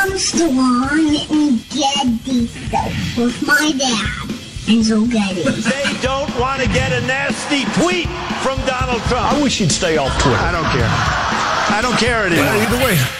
Armstrong and Getty Show with my dad, Enzo Getty. They don't want to get a nasty tweet from Donald Trump. I wish you'd stay off Twitter. I don't care. I don't care anymore. Either way.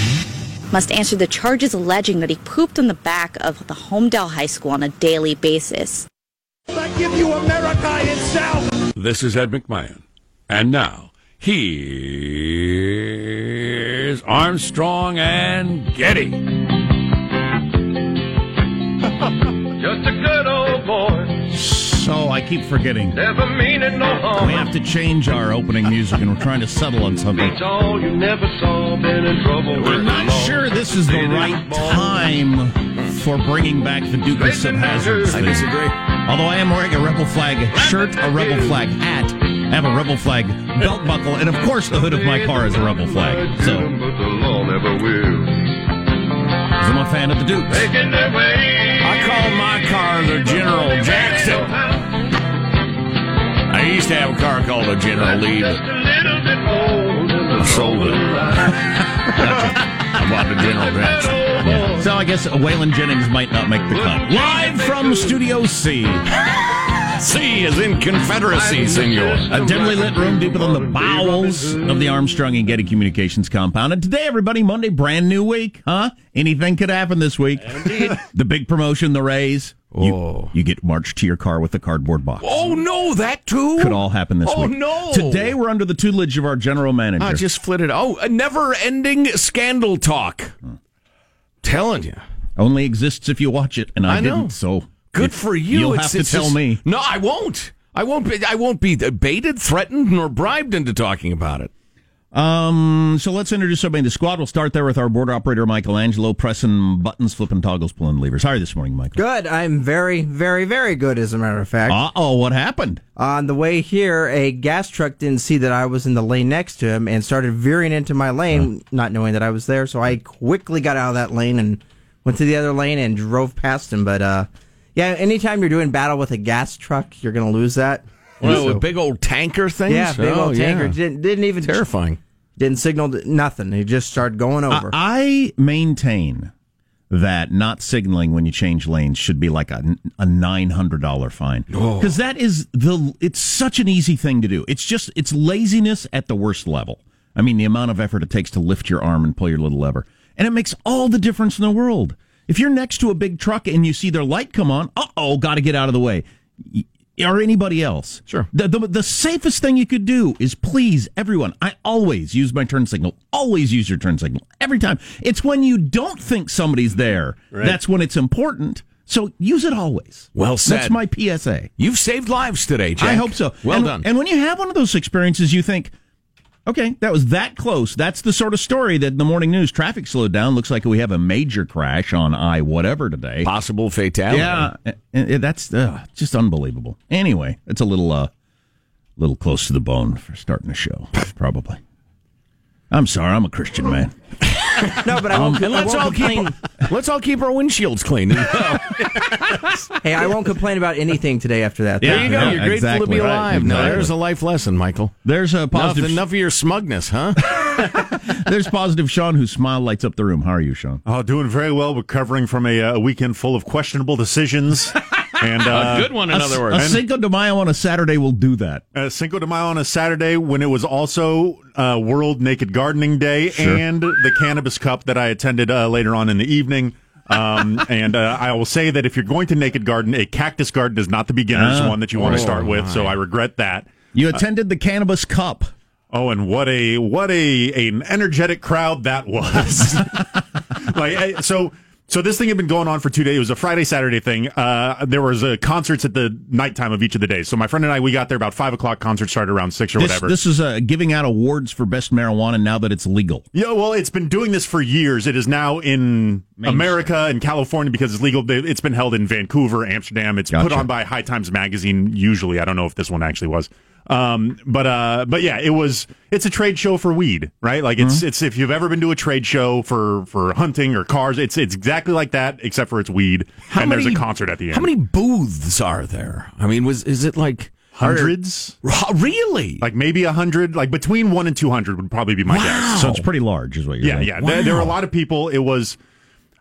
Must answer the charges alleging that he pooped on the back of the Homedale High School on a daily basis. I give you America itself. This is Ed McMahon. And now, here's Armstrong and Getty. Just a good old boy. So I keep forgetting. Never meaning no harm. We have to change our opening music, and we're trying to settle on something. Beats all you never saw. Been in trouble I'm not sure this is the right time for bringing back the Dukes of Hazzard. I disagree. Although I am wearing a rebel flag shirt, a rebel flag hat, I have a rebel flag belt buckle, and of course the hood of my car is a rebel flag. So I'm a fan of the Dukes. Making their way. I call my car the General Jackson. I used to have a car called the General Lee, but a little bit old. I sold it. I bought the General Jackson. So I guess Waylon Jennings might not make the cut. Live from Studio C. C is in Confederacy, senor. A dimly lit room deep within the bowels of the Armstrong and Getty Communications compound. And today, everybody, Monday, brand new week, huh? Anything could happen this week. Indeed. the big promotion, the raise. You, Oh. you get marched to your car with a cardboard box. Oh, no, that too? Could all happen this Oh, week. Oh no. Today, we're under the tutelage of our general manager. I just flitted. Oh, a never ending scandal talk. Telling you. Only exists if you watch it, and I, I didn't. So Good for you. You'll It's- have to tell just- me. No, I won't. I won't be. I won't be baited, threatened, nor bribed into talking about it. Um, so let's introduce everybody. The squad We'll start there with our board operator, Michelangelo, pressing buttons, flipping toggles, pulling levers. How are you this morning, Michael? Good. I'm very, very, very good, as a matter of fact. Uh oh, what happened? On the way here, a gas truck didn't see that I was in the lane next to him and started veering into my lane, not knowing that I was there. So I quickly got out of that lane and went to the other lane and drove past him. But uh, yeah, anytime you're doing battle with a gas truck, you're going to lose that. Well, So- with big old tanker things. yeah, big Oh, old tanker yeah. didn't didn't even Terrifying. didn't signal nothing. He just started going over. I maintain that not signaling when you change lanes should be like a, a nine hundred dollar fine oh. because that is the it's such an easy thing to do. It's just it's laziness at the worst level. I mean, the amount of effort it takes to lift your arm and pull your little lever, and it makes all the difference in the world. If you're next to a big truck and you see their light come on, uh oh, got to get out of the way. Or anybody else. Sure. The, the, the safest thing you could do is please everyone. I always use my turn signal. Always use your turn signal every time. It's when you don't think somebody's there that's when it's important. So use it always. Well said. That's my PSA. You've saved lives today, Jack. I hope so. Well And- done. And when you have one of those experiences, you think, okay, that was that close. That's the sort of story that the morning news traffic slowed down. Looks like we have a major crash on I whatever today. Possible fatality. Yeah, and- and that's uh, just unbelievable. Anyway, it's a little uh, little close to the bone for starting a show, probably. I'm sorry, I'm a Christian man. no, but I won't, Um, And let's won't all complain. keep let's all keep our windshields clean. hey, I won't complain about anything today after that. there you go. yeah, You're grateful exactly to be alive. Now exactly. there's a life lesson, Michael. There's a Enough, positive. enough of your smugness, huh? There's positive Sean, whose smile lights up the room. How are you, Sean? Oh, doing very well, recovering from a, uh, a weekend full of questionable decisions. And uh, a good one, in A, other words. a words. Cinco de Mayo on a Saturday will do that. A Cinco de Mayo on a Saturday when it was also uh, World Naked Gardening Day Sure. and the Cannabis Cup that I attended uh, later on in the evening. Um, and uh, I will say that if you're going to Naked Garden, a cactus garden is not the beginner's Ah. one that you want to Oh, start with. So. I regret that. You attended the Cannabis Cup. Oh, and what a what a an energetic crowd that was. like so So this thing had been going on for two days. It was a Friday, Saturday thing. Uh, there was uh, concerts at the nighttime of each of the days. So my friend and I, we got there about five o'clock. Concert started around six or This, whatever. this is uh, giving out awards for best marijuana now that it's legal. Yeah, well, it's been doing this for years. It is now in America and California because it's legal. It's been held in Vancouver, Amsterdam. It's put on by High Times Magazine. Usually, I don't know if this one actually was. Um, but uh, but yeah, it was. It's a trade show for weed, right? Like it's it's if you've ever been to a trade show for for hunting or cars, it's it's exactly like that, except for it's weed. and there's a concert at the end. How many booths are there? I mean, was is it like hundreds? Really? Like maybe a hundred, like between one and two hundred would probably be my guess. So it's pretty large, is what you're Yeah, saying. yeah. There, there were a lot of people. It was.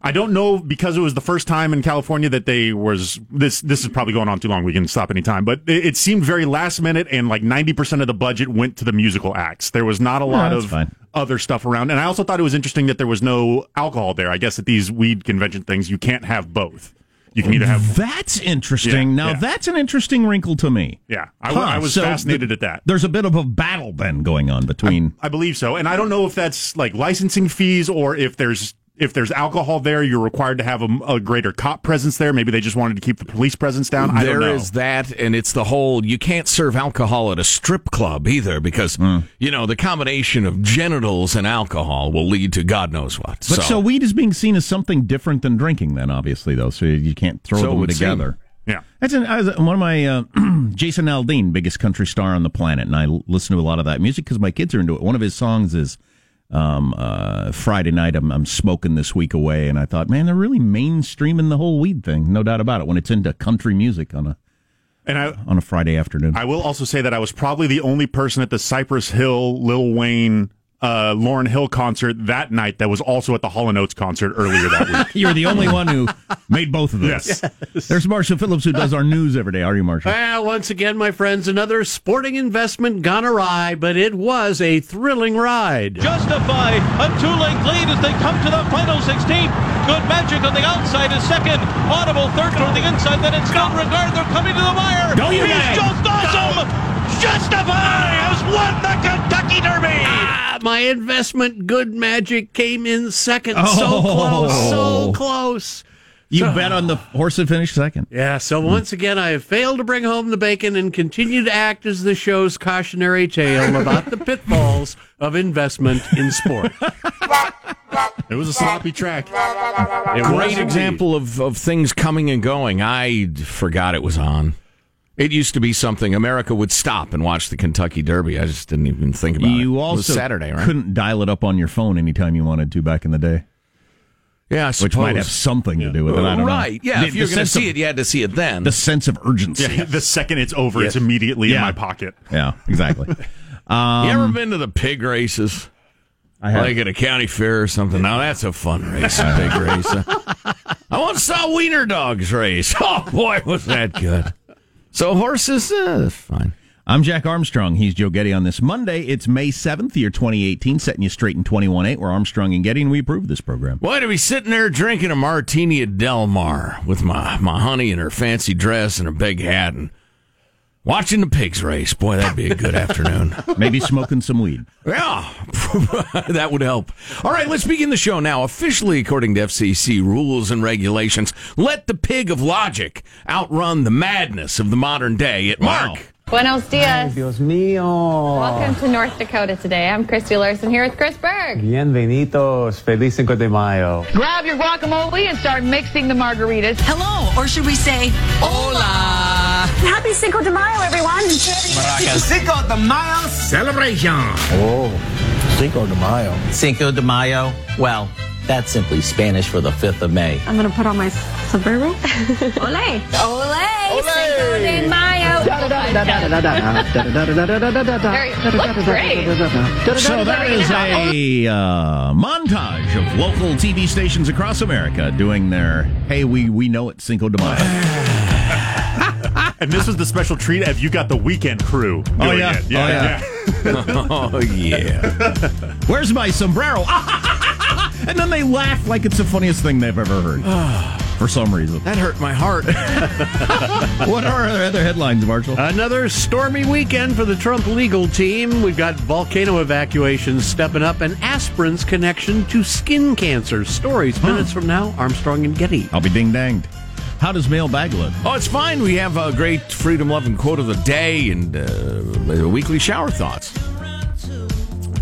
I don't know because it was the first time in California that they was this. This is probably going on too long. We can stop anytime, but it, it seemed very last minute, and like ninety percent of the budget went to the musical acts. There was not a lot of fine. other stuff around, and I also thought it was interesting that there was no alcohol there. I guess at these weed convention things, you can't have both. You can either have That's interesting. Yeah, now yeah. that's an interesting wrinkle to me. yeah. I, Huh, I was so fascinated the- at that. There's a bit of a battle then going on between. I believe so, and I don't know if that's like licensing fees or if there's if there's alcohol there, you're required to have a, a greater cop presence there. Maybe they just wanted to keep the police presence down. I There don't know. is that, and it's the whole you can't serve alcohol at a strip club either because, Hmm. you know, the combination of genitals and alcohol will lead to God knows what. But so, weed is being seen as something different than drinking, then obviously though, so you can't throw So them would together. Yeah. That's an, I one of my uh, Jason Aldean, biggest country star on the planet, and I l- listen to a lot of that music because my kids are into it. One of his songs is um, uh, Friday night. I'm, I'm smoking this week away, and I thought, man, they're really mainstreaming the whole weed thing, no doubt about it. When it's into country music on a and I on a Friday afternoon, I will also say that I was probably the only person at the Cypress Hill Lil Wayne uh, Lauryn Hill concert that night that was also at the Hall and Oates concert earlier that week. you're the only one who made both of those. Yes. There's Marshall Phillips who does our news every day. Are you, Marshall? Well, once again, my friends, another sporting investment gone awry, but it was a thrilling ride. Justify a two-length lead as they come to the final 16. Good Magic on the outside is second. Audible third toward the inside. Then it's Good Regard. They're coming to the wire. Go, you He's guys. just awesome. Justify has won the Kentucky Derby. Ah, my investment, Good Magic, came in second. So Oh. close, so close. You bet on the horse that finished second. Yeah, so once again, I have failed to bring home the bacon and continue to act as the show's cautionary tale about the pitfalls of investment in sport. It was a sloppy track. It Great indeed. example of, of things coming and going. I forgot it was on. It used to be something America would stop and watch the Kentucky Derby. I just didn't even think about it. You it was also Saturday, right? couldn't dial it up on your phone anytime you wanted to back in the day, yeah, I which might have suppose. something to do with it. I don't know. right? Yeah, The- if you're going to see of- it, you had to see it then. the sense of urgency. Yeah, the second it's over, it's immediately in my pocket. Yeah, exactly. Um, you ever been to the pig races? I have. Like at a county fair or something. Now that's a fun race, a pig race. I once saw Wiener Dogs race. Oh boy, was that good! So horses, uh, that's fine. I'm Jack Armstrong. He's Joe Getty on this Monday. It's May 7th, year 2018, setting you straight in 21.8. We're Armstrong and Getty, and we approve this program. Why to be sitting there drinking a martini at Del Mar with my, my honey in her fancy dress and her big hat and watching the pigs race. Boy, that'd be a good afternoon. Maybe smoking some weed. Yeah, that would help. All right, let's begin the show now. Officially, according to FCC rules and regulations, let the pig of logic outrun the madness of the modern day at Mark. Buenos dias. Dios mío. Welcome to North Dakota today. I'm Christy Larson here with Chris Berg. Bienvenidos. Feliz Cinco de Mayo. Grab your guacamole and start mixing the margaritas. Hello, or should we say hola? Happy Cinco de Mayo, everyone. Cinco de Mayo celebration. Oh, Cinco de Mayo. Cinco de Mayo. Well, that's simply Spanish for the 5th of May. I'm gonna put on my sombrero. Ole. Ole! Cinco de Mayo. Very- looks great. So that is a uh, montage of local TV stations across America doing their "Hey, we we know it Cinco de Mayo." And this was the special treat of you got the weekend crew doing Oh, yeah. it. Yeah, Oh, oh yeah. Where's my sombrero? And then they laugh like it's the funniest thing they've ever heard. for some reason. That hurt my heart. what are our other headlines, Marshall? Another stormy weekend for the Trump legal team. We've got volcano evacuations stepping up and aspirin's connection to skin cancer. Stories minutes from now. Armstrong and Getty. I'll be ding danged. How does mailbag look? Oh, it's fine. We have a great freedom loving quote of the day and uh, weekly shower thoughts.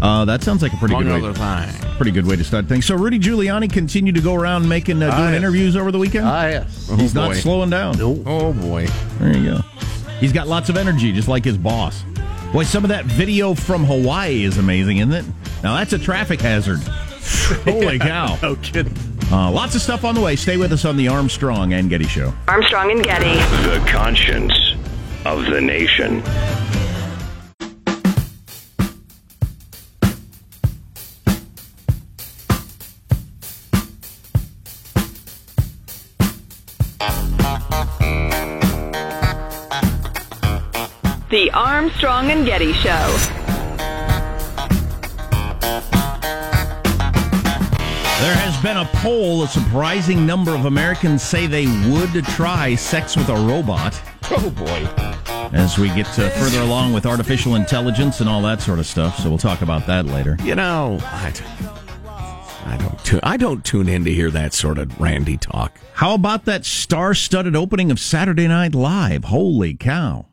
Uh, that sounds like a pretty Among good way. things. Pretty good way to start things. So Rudy Giuliani continued to go around making uh, Ah, doing yes. interviews over the weekend. Ah, yes. He's Oh, not boy. slowing down. Oh boy. There you go. He's got lots of energy, just like his boss. Boy, some of that video from Hawaii is amazing, isn't it? Now that's a traffic hazard. Holy cow! No kidding. Uh, lots of stuff on the way. Stay with us on the Armstrong and Getty Show. Armstrong and Getty. The conscience of the nation. The Armstrong and Getty Show. There has been a poll. A surprising number of Americans say they would try sex with a robot. Oh boy. As we get uh, further along with artificial intelligence and all that sort of stuff, so we'll talk about that later. You know, I, I don't tu- I don't tune in to hear that sort of randy talk. How about that star-studded opening of Saturday Night Live? Holy cow!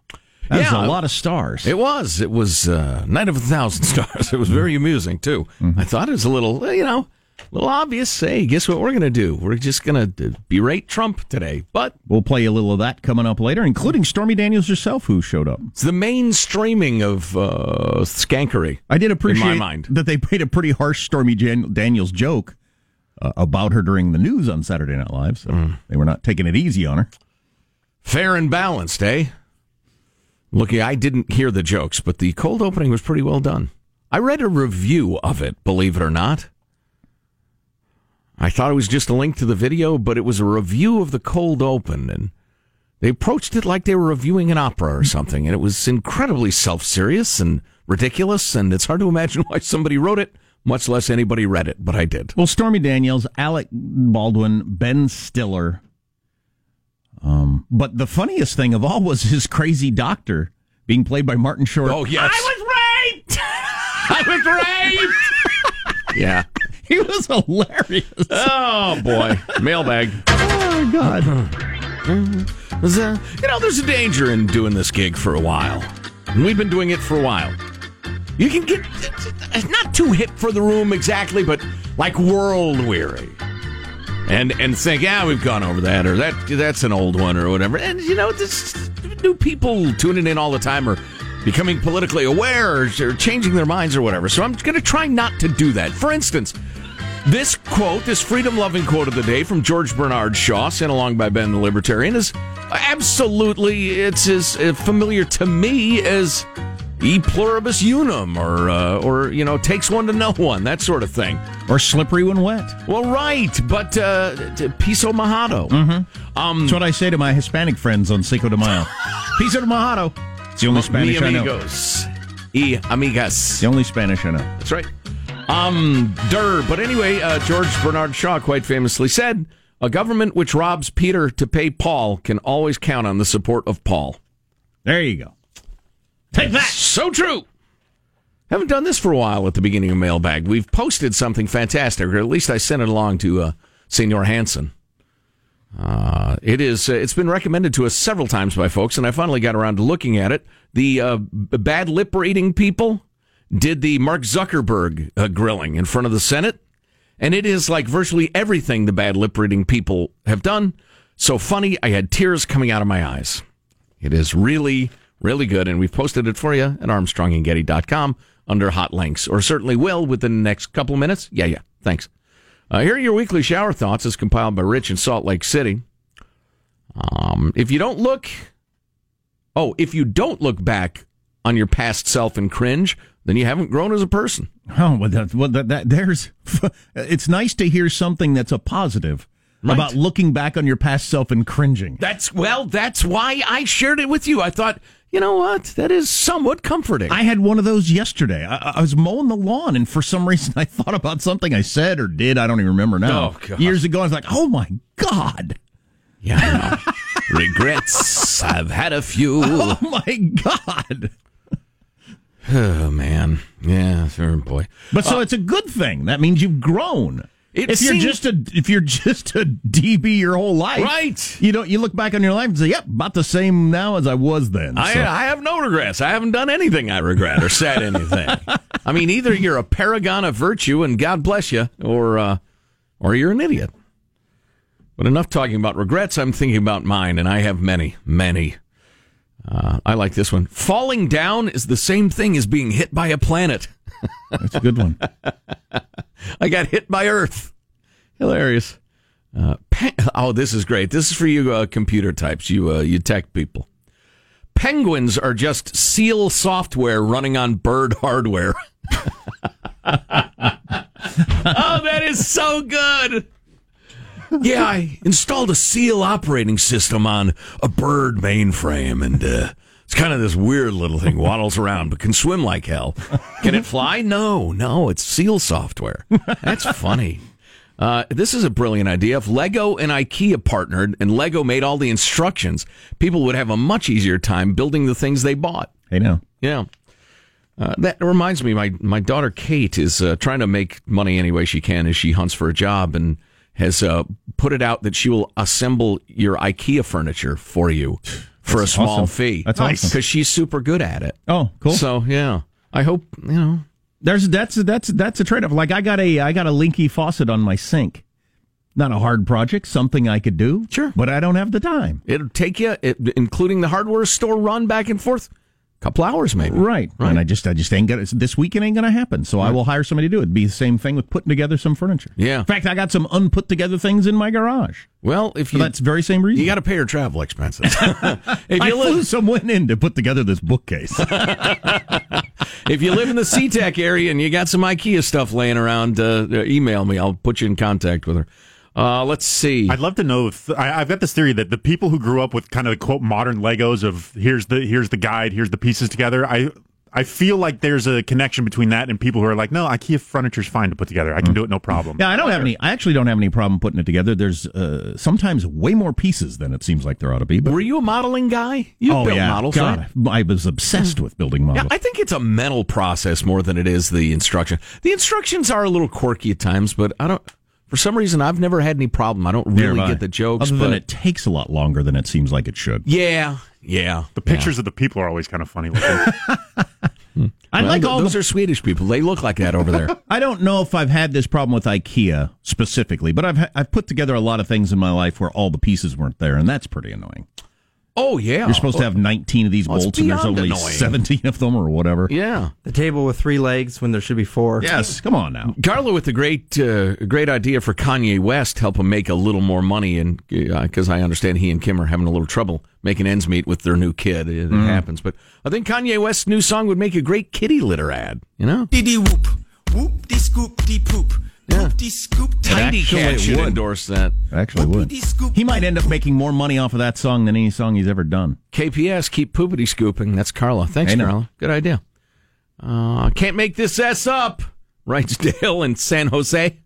That's Yeah. a lot of stars. It was. It was uh, Night of a Thousand Stars. It was very amusing too. I thought it was a little, you know, a little obvious. Hey, guess what we're going to do? We're just going to berate Trump today. But We'll play a little of that coming up later, including Stormy Daniels herself, who showed up. it's the mainstreaming of uh, skankery. I did appreciate in my mind. that they made a pretty harsh Stormy Jan- Daniels joke uh, about her during the news on Saturday Night Live, so Mm. they were not taking it easy on her. Fair and balanced, eh? Looky, I didn't hear the jokes, but the cold opening was pretty well done. I read a review of it, believe it or not. I thought it was just a link to the video, but it was a review of the cold open, and they approached it like they were reviewing an opera or something, and it was incredibly self serious and ridiculous, and it's hard to imagine why somebody wrote it, much less anybody read it, but I did. Well, Stormy Daniels, Alec Baldwin, Ben Stiller. Um, but the funniest thing of all was his crazy doctor being played by Martin Short. Oh, yes. I was raped! I was raped! Yeah. he was hilarious. Oh, boy. Mailbag. Oh, God. There's a- you know, there's a danger in doing this gig for a while. And we've been doing it for a while. You can get not too hip for the room exactly, but like world weary. And and think, yeah, we've gone over that, or that that's an old one, or whatever. And you know, this new people tuning in all the time are becoming politically aware, or, or changing their minds, or whatever. So I'm going to try not to do that. For instance, this quote, this freedom loving quote of the day from George Bernard Shaw, sent along by Ben the Libertarian, is absolutely, it's as uh, familiar to me as e pluribus unum or, uh, or, you know, takes one to know one, that sort of thing. Or slippery when wet. Well, right, but uh, piso mojado. Mm-hmm. Um, That's what I say to my Hispanic friends on Cinco de Mayo. Piso de mojado. It's the only Spanish I know. amigos. Y amigas. The only Spanish I know. That's right. Um, der. But anyway, uh, George Bernard Shaw quite famously said, "A government which robs Peter to pay Paul can always count on the support of Paul." There you go. Take that. So true. Haven't done this for a while at the beginning of Mailbag. We've posted something fantastic, or at least I sent it along to uh, Senor Hansen. Uh, it is. Uh, it's been recommended to us several times by folks, and I finally got around to looking at it. The uh, bad lip reading people did the Mark Zuckerberg uh, grilling in front of the Senate, and it is like virtually everything the bad lip reading people have done. So funny, I had tears coming out of my eyes. It is really, really good, and we've posted it for you at ArmstrongandGetty.com under hot links, or certainly will within the next couple of minutes. Yeah, yeah. Thanks. Uh, here are your weekly shower thoughts, as compiled by Rich in Salt Lake City. Um, if you don't look, oh, if you don't look back on your past self and cringe, then you haven't grown as a person. Oh, well, that, well that, that, there's. It's nice to hear something that's a positive about looking back on your past self and cringing. That's well, that's why I shared it with you. I thought, you know what, that is somewhat comforting. I had one of those yesterday. I, I was mowing the lawn, and for some reason, I thought about something I said or did. I don't even remember now. Oh, God. Years ago, I was like, "Oh my God!" Yeah. Regrets. I've had a few. Oh my god! Oh man, yeah, sure, boy. But so uh, it's a good thing. That means you've grown. It if you're just a if you're just a DB your whole life, Right. You don't you look back on your life and say, "Yep, about the same now as I was then." I, I have no regrets. I haven't done anything I regret or said anything. I mean, either you're a paragon of virtue and God bless you, or uh, or you're an idiot. But enough talking about regrets. I'm thinking about mine, and I have many, many. Uh, I like this one. Falling down is the same thing as being hit by a planet. That's a good one. I got hit by Earth. Hilarious. Uh, oh, this is great. This is for you uh, computer types, you uh, you tech people. Penguins are just seal software running on bird hardware. oh, that is so good. Yeah, I installed a seal operating system on a bird mainframe, and uh, kind of this weird little thing. Waddles around, but can swim like hell. Can it fly? No, no, it's seal software. That's funny. Uh, this is a brilliant idea. If Lego and IKEA partnered and Lego made all the instructions, people would have a much easier time building the things they bought. Hey, now. Yeah. Uh, that reminds me, my, my daughter Kate is uh, trying to make money any way she can as she hunts for a job and has uh, put it out that she will assemble your IKEA furniture for you for That's a small awesome. fee. That's awesome. Because she's super good at it. Oh, cool. So, yeah. I hope, you know. There's that's that's that's a trade off. Like I got a I got a Linky faucet on my sink. Not a hard project, something I could do. Sure. But I don't have the time. It'll take you, it, including the hardware store run back and forth, couple hours maybe. Right. right And I just I just ain't gonna this weekend ain't gonna happen. So I will hire somebody to do it. It'd be the same thing with putting together some furniture. Yeah. In fact, I got some unput together things in my garage. Well, if you that very same reason. you got to pay your travel expenses. if I you flew someone in to put together this bookcase. if you live in the SeaTac area and you got some IKEA stuff laying around, uh, email me. I'll put you in contact with her. Uh, let's see. I'd love to know. If, I, I've got this theory that the people who grew up with kind of the quote modern Legos of here's the here's the guide, here's the pieces together. I I feel like there's a connection between that and people who are like, no, IKEA furniture's fine to put together. I can do it no problem. Yeah, I don't have any. I actually don't have any problem putting it together. There's uh, sometimes way more pieces than it seems like there ought to be. But Were you a modeling guy? You oh built yeah, models, God, right? I was obsessed with building models. Yeah, I think it's a mental process more than it is the instruction. The instructions are a little quirky at times, but I don't. For some reason, I've never had any problem. I don't really Nearby. get the jokes. Other but than it takes a lot longer than it seems like it should. yeah, yeah. The pictures of the people are always kind of funny looking. I Well, like th- all those the are Swedish people. They look like that over there. I don't know if I've had this problem with IKEA specifically, but I've ha- I've put together a lot of things in my life where all the pieces weren't there, and that's pretty annoying. Oh yeah, You're supposed to have 19 of these it's bolts, and there's only annoying. 17 of them, or whatever. Yeah. The table with three legs when there should be four. Yes, come on now. Carla with the great, uh, great idea for Kanye West help him make a little more money, and because I understand he and Kim are having a little trouble making ends meet with their new kid. It, it Mm. happens, but I think Kanye West's new song would make a great kitty litter ad. You know, Diddy whoop. Whoop de scoop de poop. Poop de scoop. Tidy actually Cat should would. endorse that. Actually, would he might end up making more money off of that song than any song he's ever done? KPS, keep poopity scooping. That's Carla. Thanks, I. Carla. Good idea. Uh, can't make this S up, writes Dale in San Jose.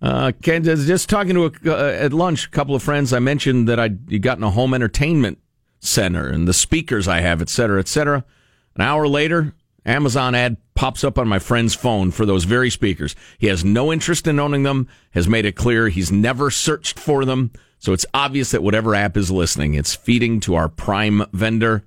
Uh, Ken, just just talking to a, uh, at lunch, a couple of friends. I mentioned that I'd gotten a home entertainment center and the speakers I have, et cetera, et cetera. An hour later, Amazon ad pops up on my friend's phone for those very speakers. He has no interest in owning them, has made it clear he's never searched for them. So it's obvious that whatever app is listening, it's feeding to our prime vendor.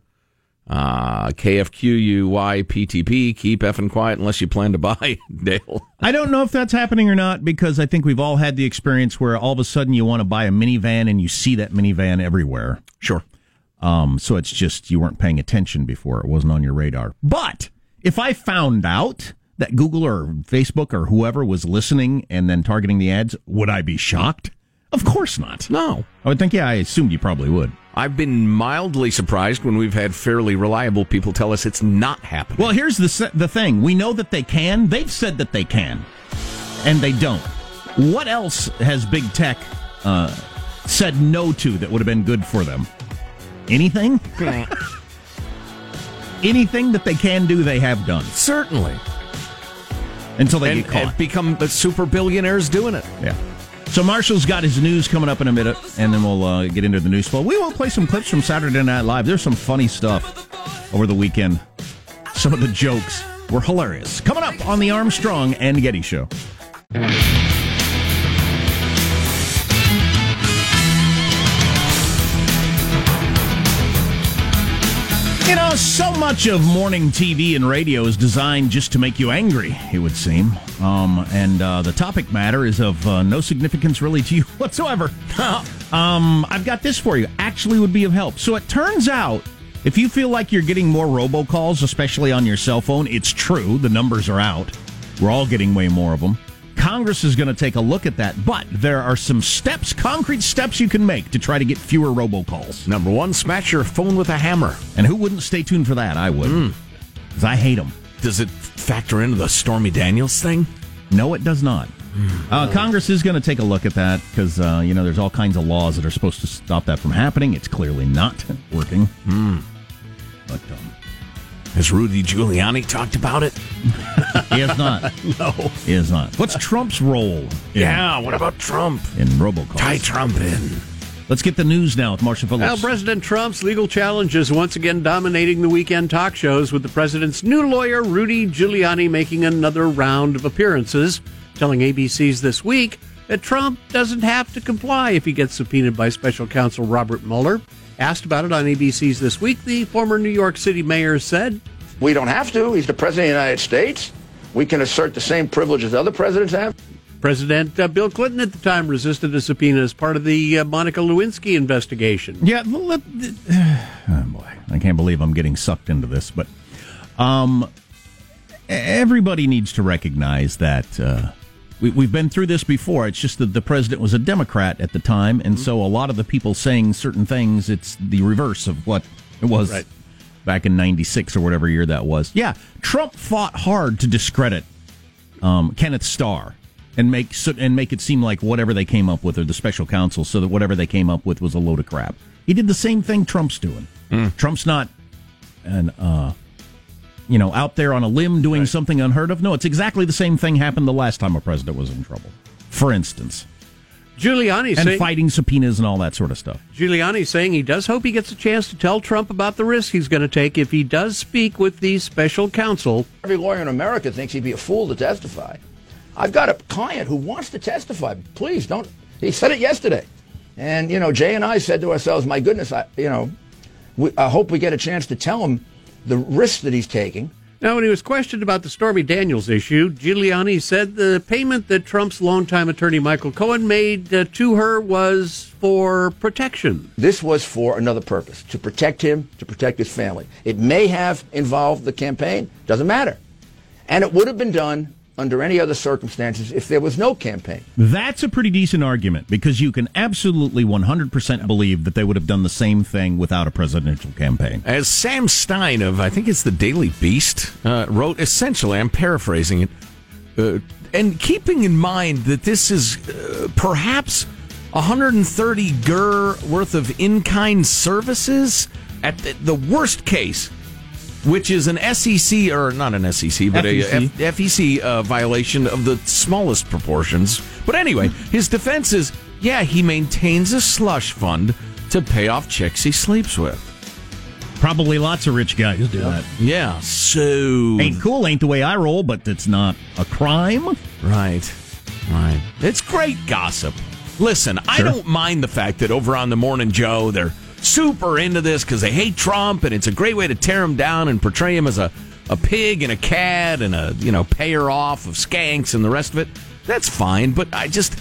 Uh, KFQUY PTP, keep effing quiet unless you plan to buy, Dale. I don't know if that's happening or not because I think we've all had the experience where all of a sudden you want to buy a minivan and you see that minivan everywhere. Sure. Um, so it's just you weren't paying attention before; it wasn't on your radar. But if I found out that Google or Facebook or whoever was listening and then targeting the ads, would I be shocked? Of course not. No. I would think, yeah, I assumed you probably would. I've been mildly surprised when we've had fairly reliable people tell us it's not happening. Well, here's the se- the thing: we know that they can. They've said that they can, and they don't. What else has big tech uh, said no to that would have been good for them? Anything? Anything that they can do, they have done Certainly. until they and, get caught. and become super billionaires doing it. yeah. So Marshall's got his news coming up in a minute, and then we'll uh, get into the news flow. We will play some clips from Saturday Night Live. There's some funny stuff over the weekend. Some of the jokes were hilarious. Coming up on the Armstrong and Getty Show. You know, so much of morning TV and radio is designed just to make you angry, it would seem. Um, and uh, the topic matter is of uh, no significance really to you whatsoever. um, I've got this for you. Actually, would be of help. So it turns out, if you feel like you're getting more robocalls, especially on your cell phone, it's true. The numbers are out. We're all getting way more of them. Congress is going to take a look at that, but there are some steps, concrete steps you can make to try to get fewer robocalls. Number one, smash your phone with a hammer. And who wouldn't stay tuned for that? I would. Because I hate them. Does it factor into the Stormy Daniels thing? No, it does not. Uh, Congress is going to take a look at that because, uh, you know, there's all kinds of laws that are supposed to stop that from happening. It's clearly not working. But um, Has Rudy Giuliani talked about it? he has not. no. He has not. What's Trump's role? in- Yeah, what about Trump? In robocalls. Tie Trump in. Let's get the news now with Marshall Well, Phillips. President Trump's legal challenges once again dominating the weekend talk shows, with the president's new lawyer, Rudy Giuliani, making another round of appearances, telling ABC's This Week that Trump doesn't have to comply if he gets subpoenaed by special counsel Robert Mueller. Asked about it on ABC's This Week, the former New York City mayor said, We don't have to. He's the president of the United States. We can assert the same privileges other presidents have. President uh, Bill Clinton at the time resisted a subpoena as part of the uh, Monica Lewinsky investigation. Yeah, well, let, oh boy, I can't believe I'm getting sucked into this, but um, everybody needs to recognize that uh, we, we've been through this before. It's just that the president was a Democrat at the time, and so a lot of the people saying certain things, it's the reverse of what it was Right. back in '96 or whatever year that was. Yeah, Trump fought hard to discredit um, Kenneth Starr and make so, and make it seem like whatever they came up with or the special counsel, so that whatever they came up with was a load of crap. He did the same thing Trump's doing. Trump's not an uh, you know out there on a limb doing something unheard of. No, it's exactly the same thing happened the last time a president was in trouble. For instance, Giuliani and say- fighting subpoenas and all that sort of stuff. Giuliani saying he does hope he gets a chance to tell Trump about the risk he's going to take if he does speak with the special counsel. Every lawyer in America thinks he'd be a fool to testify. I've got a client who wants to testify. Please don't. He said it yesterday. And, you know, Jay and I said to ourselves, my goodness, I, you know, we, I hope we get a chance to tell him the risks that he's taking. Now, when he was questioned about the Stormy Daniels issue, Giuliani said the payment that Trump's longtime attorney Michael Cohen made uh, to her was for protection. This was for another purpose to protect him, to protect his family. It may have involved the campaign, doesn't matter. And it would have been done under any other circumstances if there was no campaign. That's a pretty decent argument because you can absolutely 100% believe that they would have done the same thing without a presidential campaign. As Sam Stein of, I think it's the Daily Beast, uh, wrote, essentially, I'm paraphrasing it, uh, and keeping in mind that this is uh, perhaps 130 gur worth of in kind services at the, the worst case, which is an SEC, or not an SEC, but a FEC. F- FEC uh, violation of the smallest proportions. But anyway, his defense is yeah, he maintains a slush fund to pay off chicks he sleeps with. Probably lots of rich guys do that. Yeah, so Ain't cool, ain't the way I roll, but it's not a crime. Right. Right. It's great gossip. Listen, I Sure. don't mind the fact that over on the Morning Joe, they're super into this because they hate Trump, and it's a great way to tear him down and portray him as a, a pig and a cad and a you know payer off of skanks and the rest of it. That's fine, but I just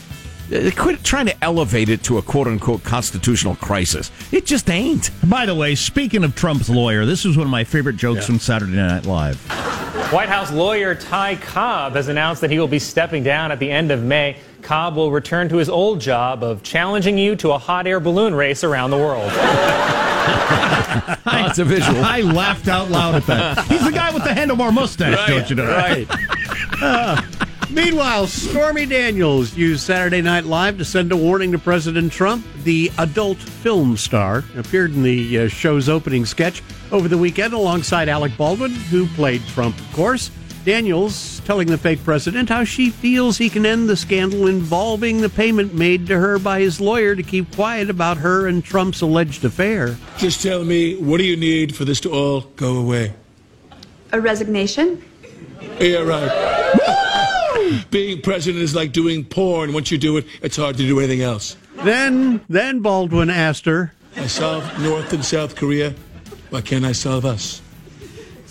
uh, quit trying to elevate it to a quote unquote constitutional crisis. It just ain't. By the way, speaking of Trump's lawyer, this is one of my favorite jokes from Saturday Night Live. White House lawyer Ty Cobb has announced that he will be stepping down at the end of May. Cobb will return to his old job of challenging you to a hot air balloon race around the world. That's a visual. I laughed out loud at that. He's the guy with the handlebar mustache, Right, don't you know? right. Uh, meanwhile, Stormy Daniels used Saturday Night Live to send a warning to President Trump. The adult film star appeared in the uh, show's opening sketch over the weekend alongside Alec Baldwin, who played Trump, of course. Daniels telling the fake president how she feels he can end the scandal involving the payment made to her by his lawyer to keep quiet about her and Trump's alleged affair. Just tell me, what do you need for this to all go away? A resignation? Yeah, right. Being president is like doing porn. Once you do it, it's hard to do anything else. Then, then Baldwin asked her, I solved North and South Korea. Why can't I solve us?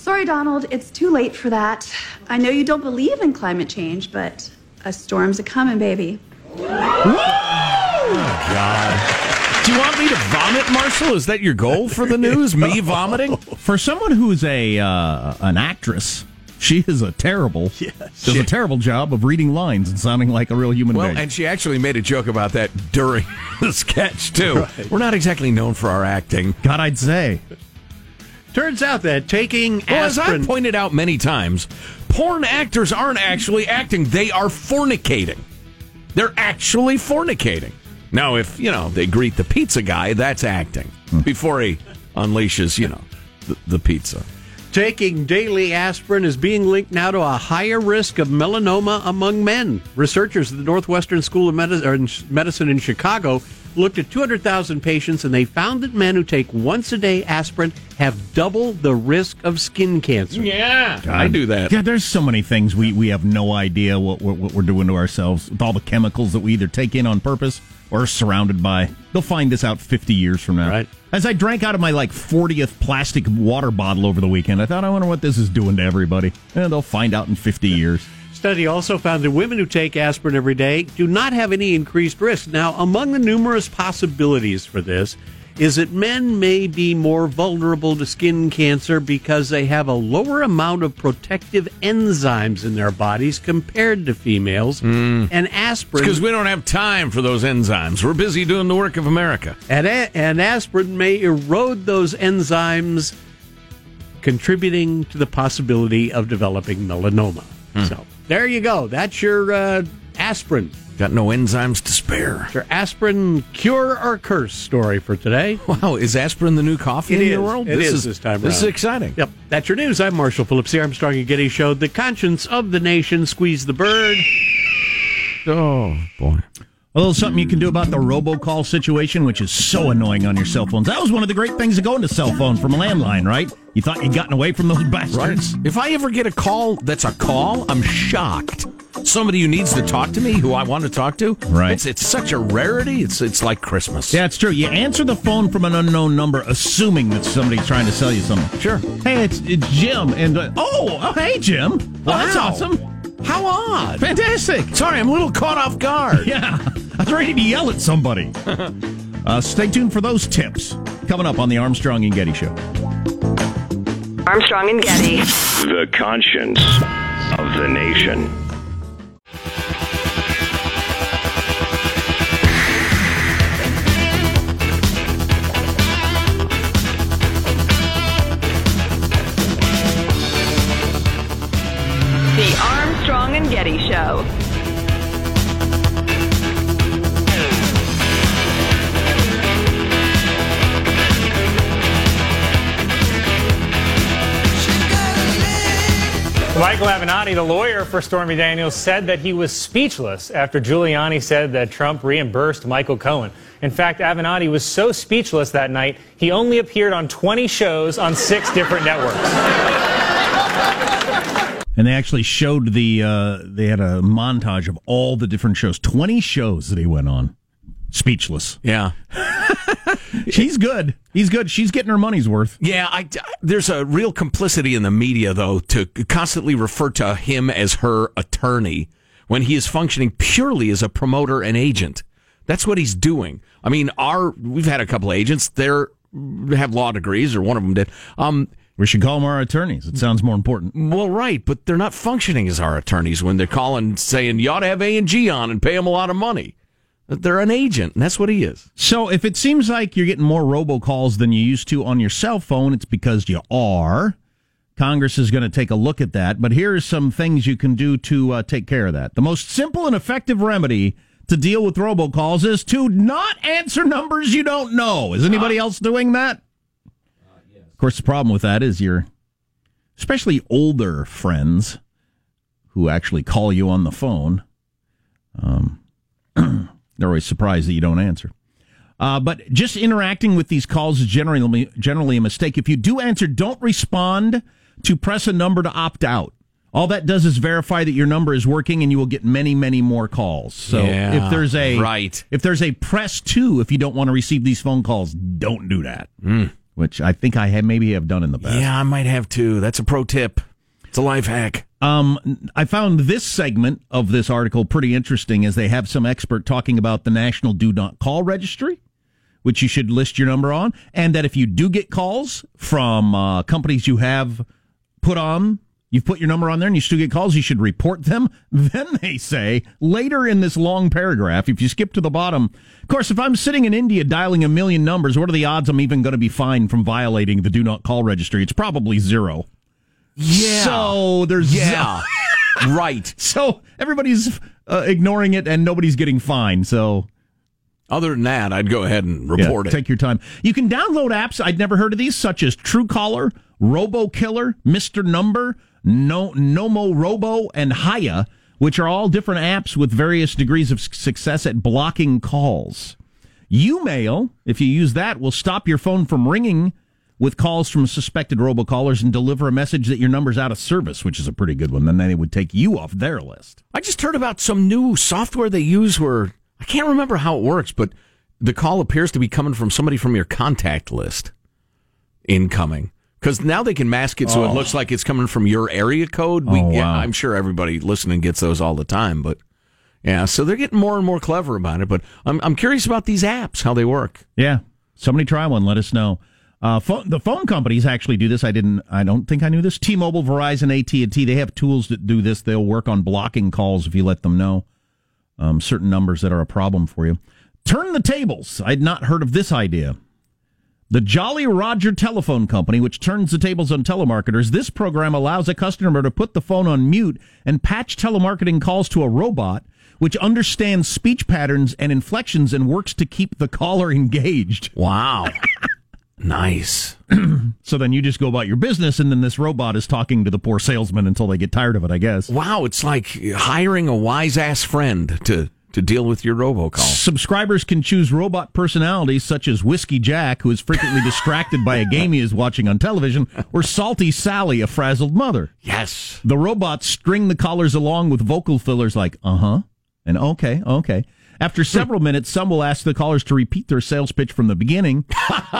Sorry, Donald, it's too late for that. I know you don't believe in climate change, but a storm's a coming, baby. God. Do you want me to vomit, Marshall? Is that your goal for the news? Me vomiting? For someone who's a uh, an actress, she is a terrible does a terrible job of reading lines and sounding like a real human Well, being. and she actually made a joke about that during the sketch, too. We're not exactly known for our acting. God, I'd say. Turns out that taking Well, as. I've pointed out many times, porn actors aren't actually acting, they are fornicating. They're actually fornicating. Now, if, you know, they greet the pizza guy, that's acting hmm. before he unleashes, you know, the, the pizza. Taking daily aspirin is being linked now to a higher risk of melanoma among men. Researchers at the Northwestern School of Medi- or in Medicine in Chicago looked at 200,000 patients and they found that men who take once a day aspirin have double the risk of skin cancer. Yeah, I do that. Yeah, there's so many things we, we have no idea what, what, what we're doing to ourselves with all the chemicals that we either take in on purpose or are surrounded by. They'll find this out 50 years from now. Right. As I drank out of my like 40th plastic water bottle over the weekend, I thought, I wonder what this is doing to everybody. And they'll find out in 50 years. Study also found that women who take aspirin every day do not have any increased risk. Now, among the numerous possibilities for this is that men may be more vulnerable to skin cancer because they have a lower amount of protective enzymes in their bodies compared to females. And aspirin Because we don't have time for those enzymes. We're busy doing the work of America. and, a- and aspirin may erode those enzymes, contributing to the possibility of developing melanoma. So there you go. That's your uh, aspirin. Got no enzymes to spare. Your aspirin cure or curse story for today. Wow, is aspirin the new coffee It in is. your world? It is this time This is around. exciting. Yep. That's your news. I'm Marshall Phillips, the Armstrong and Getty Show, the conscience of the nation. Squeeze the bird. Oh, boy. A little something you can do about the robocall situation, which is so annoying on your cell phones. That was one of the great things of going to cell phone from a landline, right? You thought you'd gotten away from those bastards. If I ever get a call that's a call, I'm shocked. Somebody who needs to talk to me, who I want to talk to, Right. It's it's such a rarity. It's it's like Christmas. Yeah, it's true. You answer the phone from an unknown number, assuming that somebody's trying to sell you something. Sure. Hey, it's, it's Jim. And uh, oh, oh, hey, Jim. Well, that's Wow. awesome. How odd. Fantastic. Sorry, I'm a little caught off guard. Yeah, I was ready to yell at somebody. uh, stay tuned for those tips coming up on the Armstrong and Getty Show. Armstrong and Getty. The conscience of the nation. Michael Avenatti, the lawyer for Stormy Daniels, said that he was speechless after Giuliani said that Trump reimbursed Michael Cohen. In fact, Avenatti was so speechless that night, he only appeared on 20 shows on six different networks. And they actually showed the, uh, they had a montage of all the different shows. 20 shows that he went on. Speechless. Yeah. He's good. He's good. She's getting her money's worth. Yeah, I, there's a real complicity in the media, though, to constantly refer to him as her attorney when he is functioning purely as a promoter and agent. That's what he's doing. I mean, our we've had a couple of agents. They're have law degrees, or one of them did. Um, we should call them our attorneys. It sounds more important. Well, right, but they're not functioning as our attorneys when they're calling saying you ought to have A and G on and pay them a lot of money. They're an agent, and that's what he is. So if it seems like you're getting more robocalls than you used to on your cell phone, it's because you are. Congress is going to take a look at that, but here are some things you can do to uh, take care of that. The most simple and effective remedy to deal with robocalls is to not answer numbers you don't know. Is anybody else doing that? Of course, the problem with that is your, especially older friends who actually call you on the phone. Um, they're always surprised that you don't answer. Uh, but just interacting with these calls is generally generally a mistake. If you do answer, don't respond to press a number to opt out. All that does is verify that your number is working, and you will get many, many more calls. So Yeah, if there's a right. if there's a press two, if you don't want to receive these phone calls, don't do that. Which I think I have maybe have done in the past. Yeah, I might have too. That's a pro tip. It's a life hack. Um, I found this segment of this article pretty interesting as they have some expert talking about the National Do Not Call Registry, which you should list your number on, and that if you do get calls from uh, companies you have put on, you've put your number on there and you still get calls, you should report them. Then they say later in this long paragraph, if you skip to the bottom, of course, if I'm sitting in India dialing a million numbers, what are the odds I'm even going to be fined from violating the Do Not Call Registry? It's probably zero. Yeah. So there's Yeah. right. So everybody's uh, ignoring it and nobody's getting fined. So Other than that, I'd go ahead and report yeah, it. Take your time. You can download apps. I'd never heard of these, such as Truecaller, RoboKiller, Mister Number, no Nomorobo, and Hiya, which are all different apps with various degrees of success at blocking calls. YouMail, if you use that, will stop your phone from ringing with calls from suspected robocallers and deliver a message that your number's out of service, which is a pretty good one. Then they would take you off their list. I just heard about some new software they use where I can't remember how it works, but the call appears to be coming from somebody from your contact list incoming. Because now they can mask it so it Oh. looks like it's coming from your area code. We, Oh, yeah, wow. I'm sure everybody listening gets those all the time, but yeah, so they're getting more and more clever about it. But I'm I'm curious about these apps, how they work. Yeah. Somebody try one. Let us know. Uh, phone, the phone companies actually do this. I didn't. I don't think I knew this. T-Mobile, Verizon, AT and T. They have tools that do this. They'll work on blocking calls if you let them know um, certain numbers that are a problem for you. Turn the tables. I'd not heard of this idea. The Jolly Roger Telephone Company, which turns the tables on telemarketers, this program allows a customer to put the phone on mute and patch telemarketing calls to a robot, which understands speech patterns and inflections and works to keep the caller engaged. Wow. Nice. So then you just go about your business, and then this robot is talking to the poor salesman until they get tired of it, I guess. Wow, it's like hiring a wise ass friend to to deal with your robocall. Subscribers can choose robot personalities such as Whiskey Jack, who is frequently distracted by a game he is watching on television, or Salty Sally, a frazzled mother. Yes. The robots string the callers along with vocal fillers like, uh huh, and okay, okay. After several minutes, some will ask the callers to repeat their sales pitch from the beginning,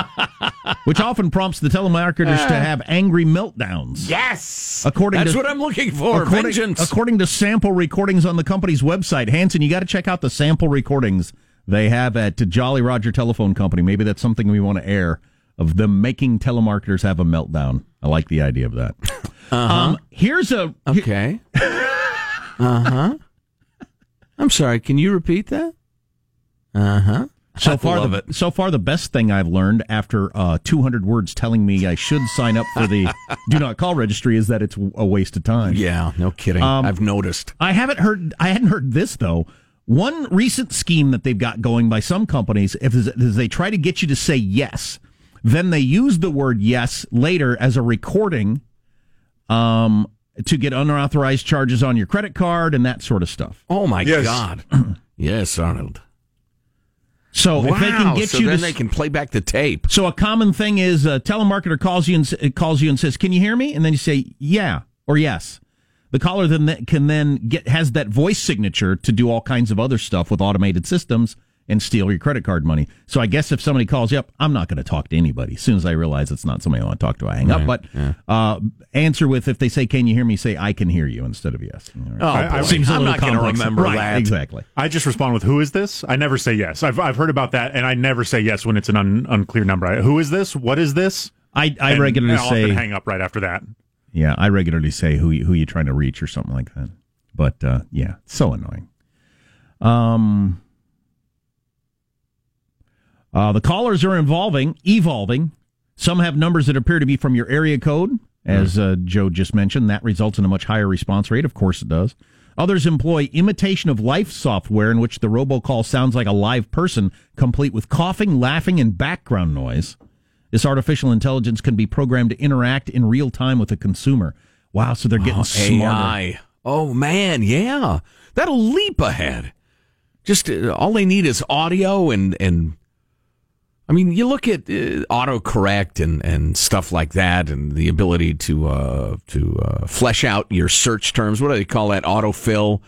which often prompts the telemarketers to have angry meltdowns. Yes. According That's to, what I'm looking for. According, Vengeance. according to sample recordings on the company's website, Hanson, you got to check out the sample recordings they have at Jolly Roger Telephone Company. Maybe that's something we want to air of them making telemarketers have a meltdown. I like the idea of that. Uh-huh. Um, here's a okay. uh huh. I'm sorry. Can you repeat that? Uh huh. So far, the, so far, the best thing I've learned after uh, 200 words telling me I should sign up for the Do Not Call registry is that it's a waste of time. Yeah, no kidding. Um, I've noticed. I haven't heard. I hadn't heard this though. One recent scheme that they've got going by some companies if is, is they try to get you to say yes, then they use the word yes later as a recording, um, to get unauthorized charges on your credit card and that sort of stuff. Oh my Yes. God. yes, Arnold. So if they can get so you then to, they can play back the tape. So a common thing is a telemarketer calls you and calls you and says, "Can you hear me?" And then you say, "Yeah" or "Yes." The caller then can then get has that voice signature to do all kinds of other stuff with automated systems and steal your credit card money. So I guess if somebody calls you up, I'm not going to talk to anybody. As soon as I realize it's not somebody I want to talk to, I hang up. Right, But uh, answer with if they say, "Can you hear me?" Say, "I can hear you" instead of yes. Oh, I- I- seems a I'm little not gonna complex. remember right, that. exactly. I just respond with "Who is this?" I never say yes. I've I've heard about that, and I never say yes when it's an un, unclear number. I, Who is this? What is this? I I And regularly I'll say often hang up right after that. Yeah, I regularly say who you, who you trying to reach or something like that. But uh, yeah, so annoying. Um, uh, the callers are involving evolving. Some have numbers that appear to be from your area code, as uh, Joe just mentioned. That results in a much higher response rate. Of course, it does. Others employ imitation of life software in which the robocall sounds like a live person, complete with coughing, laughing, and background noise. This artificial intelligence can be programmed to interact in real time with a consumer. Wow, so they're getting Oh, smarter. AI. Oh man, yeah, that'll leap ahead. Just uh, all they need is audio and and. I mean, you look at uh, autocorrect and, and stuff like that, and the ability to uh, to uh, flesh out your search terms. What do they call that? Autofill.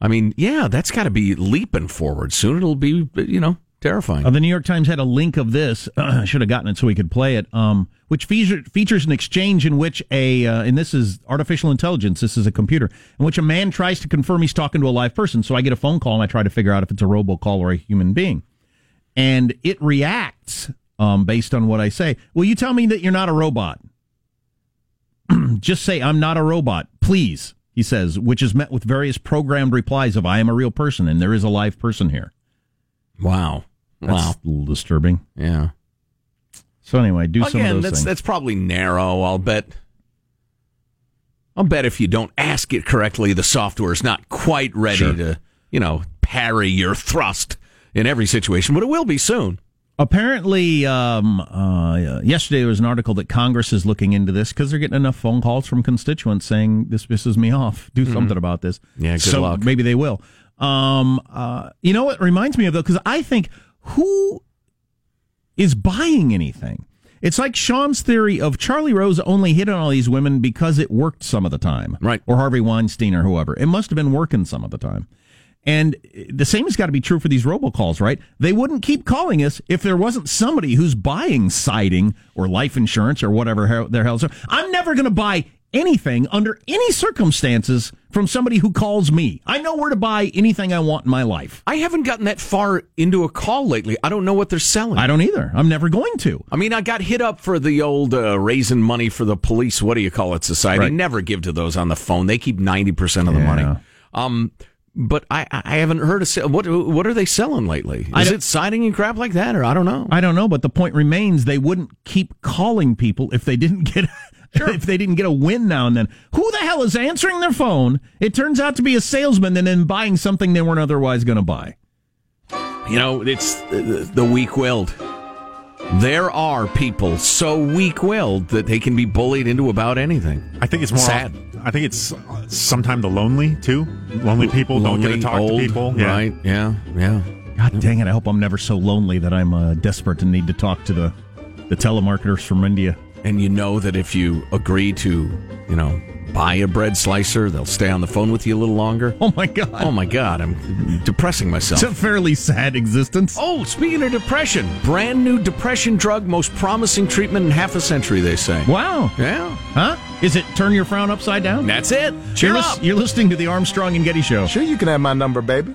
I mean, yeah, that's got to be leaping forward. Soon it'll be, you know, terrifying. Uh, the New York Times had a link of this. I should have gotten it so we could play it. Um, which feature, features an exchange in which a, uh, and this is artificial intelligence. This is a computer in which a man tries to confirm he's talking to a live person. So I get a phone call and I try to figure out if it's a robocall or a human being, and it reacts um, based on what I say. Will you tell me that you're not a robot? Just say I'm not a robot, please. He says, which is met with various programmed replies of "I am a real person and there is a live person here." Wow. That's Wow. a little disturbing. Yeah. So anyway, do some Again, of those that's things. that's probably narrow. I'll bet. I'll bet if you don't ask it correctly, the software is not quite ready Sure. to, you know, parry your thrust in every situation, but it will be soon. Apparently, um, uh, yesterday there was an article that Congress is looking into this because they're getting enough phone calls from constituents saying this pisses me off. Do something about this. Mm-hmm. Yeah, good so luck. Maybe they will. Um, uh, you know what it reminds me of though, because I think who is buying anything? It's like Sean's theory of Charlie Rose only hit on all these women because it worked some of the time, right? Or Harvey Weinstein or whoever. It must have been working some of the time. And the same has got to be true for these robocalls, right? They wouldn't keep calling us if there wasn't somebody who's buying siding or life insurance or whatever hell- their hell's. I'm never going to buy anything under any circumstances from somebody who calls me. I know where to buy anything I want in my life. I haven't gotten that far into a call lately. I don't know what they're selling. I don't either. I'm never going to. I mean, I got hit up for the old uh, raising money for the police. What do you call it? Society. Right. Never give to those on the phone. They keep ninety percent of the money. Um, but I, I haven't heard of se- what what are they selling lately? Is it siding and crap like that, or I don't know. I don't know, but the point remains they wouldn't keep calling people if they didn't get if they didn't get a win now and then. Who the hell is answering their phone? It turns out to be a salesman and then buying something they weren't otherwise going to buy. You know, it's the, the weak willed. There are people so weak willed that they can be bullied into about anything. I think it's more sad. I think it's sometimes the lonely too. Lonely people don't get to talk old, to people. Yeah. Right? Yeah. Yeah. God dang it! I hope I'm never so lonely that I'm uh, desperate and need to talk to the the telemarketers from India. And you know that if you agree to, you know, buy a bread slicer, they'll stay on the phone with you a little longer. Oh my god! Oh my god! I'm depressing myself. It's a fairly sad existence. Oh, speaking of depression, brand new depression drug, most promising treatment in half a century, they say. Wow! Yeah. Huh? Is it turn your frown upside down? That's it. Cheer you're, up. you're listening to the Armstrong and Getty Show. Sure, you can have my number, baby.